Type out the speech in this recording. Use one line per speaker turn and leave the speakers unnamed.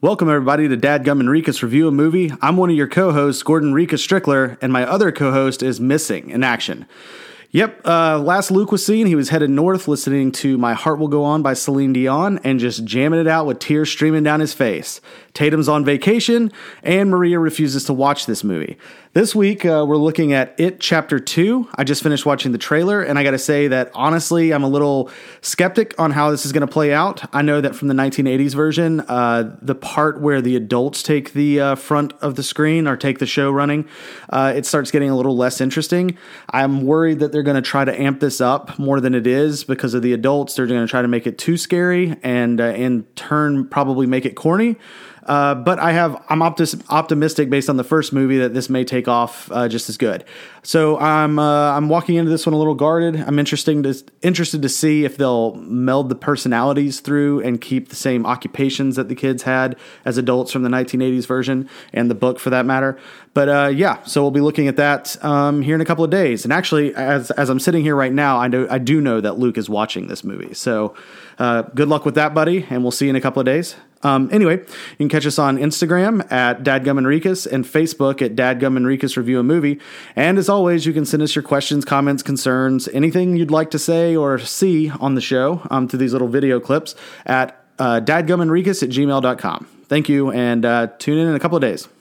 Welcome, everybody, to Dadgum and Rika's Review a Movie. I'm one of your co hosts, Gordon Rika Strickler, and my other co host is Missing in Action. Yep, uh, last Luke was seen, he was headed north listening to My Heart Will Go On by Celine Dion and just jamming it out with tears streaming down his face. Tatum's on vacation, and Maria refuses to watch this movie. This week, uh, we're looking at It Chapter 2. I just finished watching the trailer, and I gotta say that honestly, I'm a little skeptic on how this is gonna play out. I know that from the 1980s version, uh, the part where the adults take the uh, front of the screen or take the show running, uh, it starts getting a little less interesting. I'm worried that they're gonna try to amp this up more than it is because of the adults. They're gonna try to make it too scary and, uh, in turn, probably make it corny. Uh, but I have I'm optis- optimistic based on the first movie that this may take off uh, just as good. So I'm uh, I'm walking into this one a little guarded. I'm interesting to interested to see if they'll meld the personalities through and keep the same occupations that the kids had as adults from the 1980s version and the book for that matter. But uh, yeah, so we'll be looking at that um, here in a couple of days. And actually, as as I'm sitting here right now, I know I do know that Luke is watching this movie. So uh, good luck with that, buddy, and we'll see you in a couple of days. Um, anyway, you can catch us on Instagram at Dadgum Enriquez and Facebook at Dadgum Enriquez Review a Movie. And as always, you can send us your questions, comments, concerns, anything you'd like to say or see on the show um, through these little video clips at uh, dadgumenriquez at gmail.com. Thank you, and uh, tune in in a couple of days.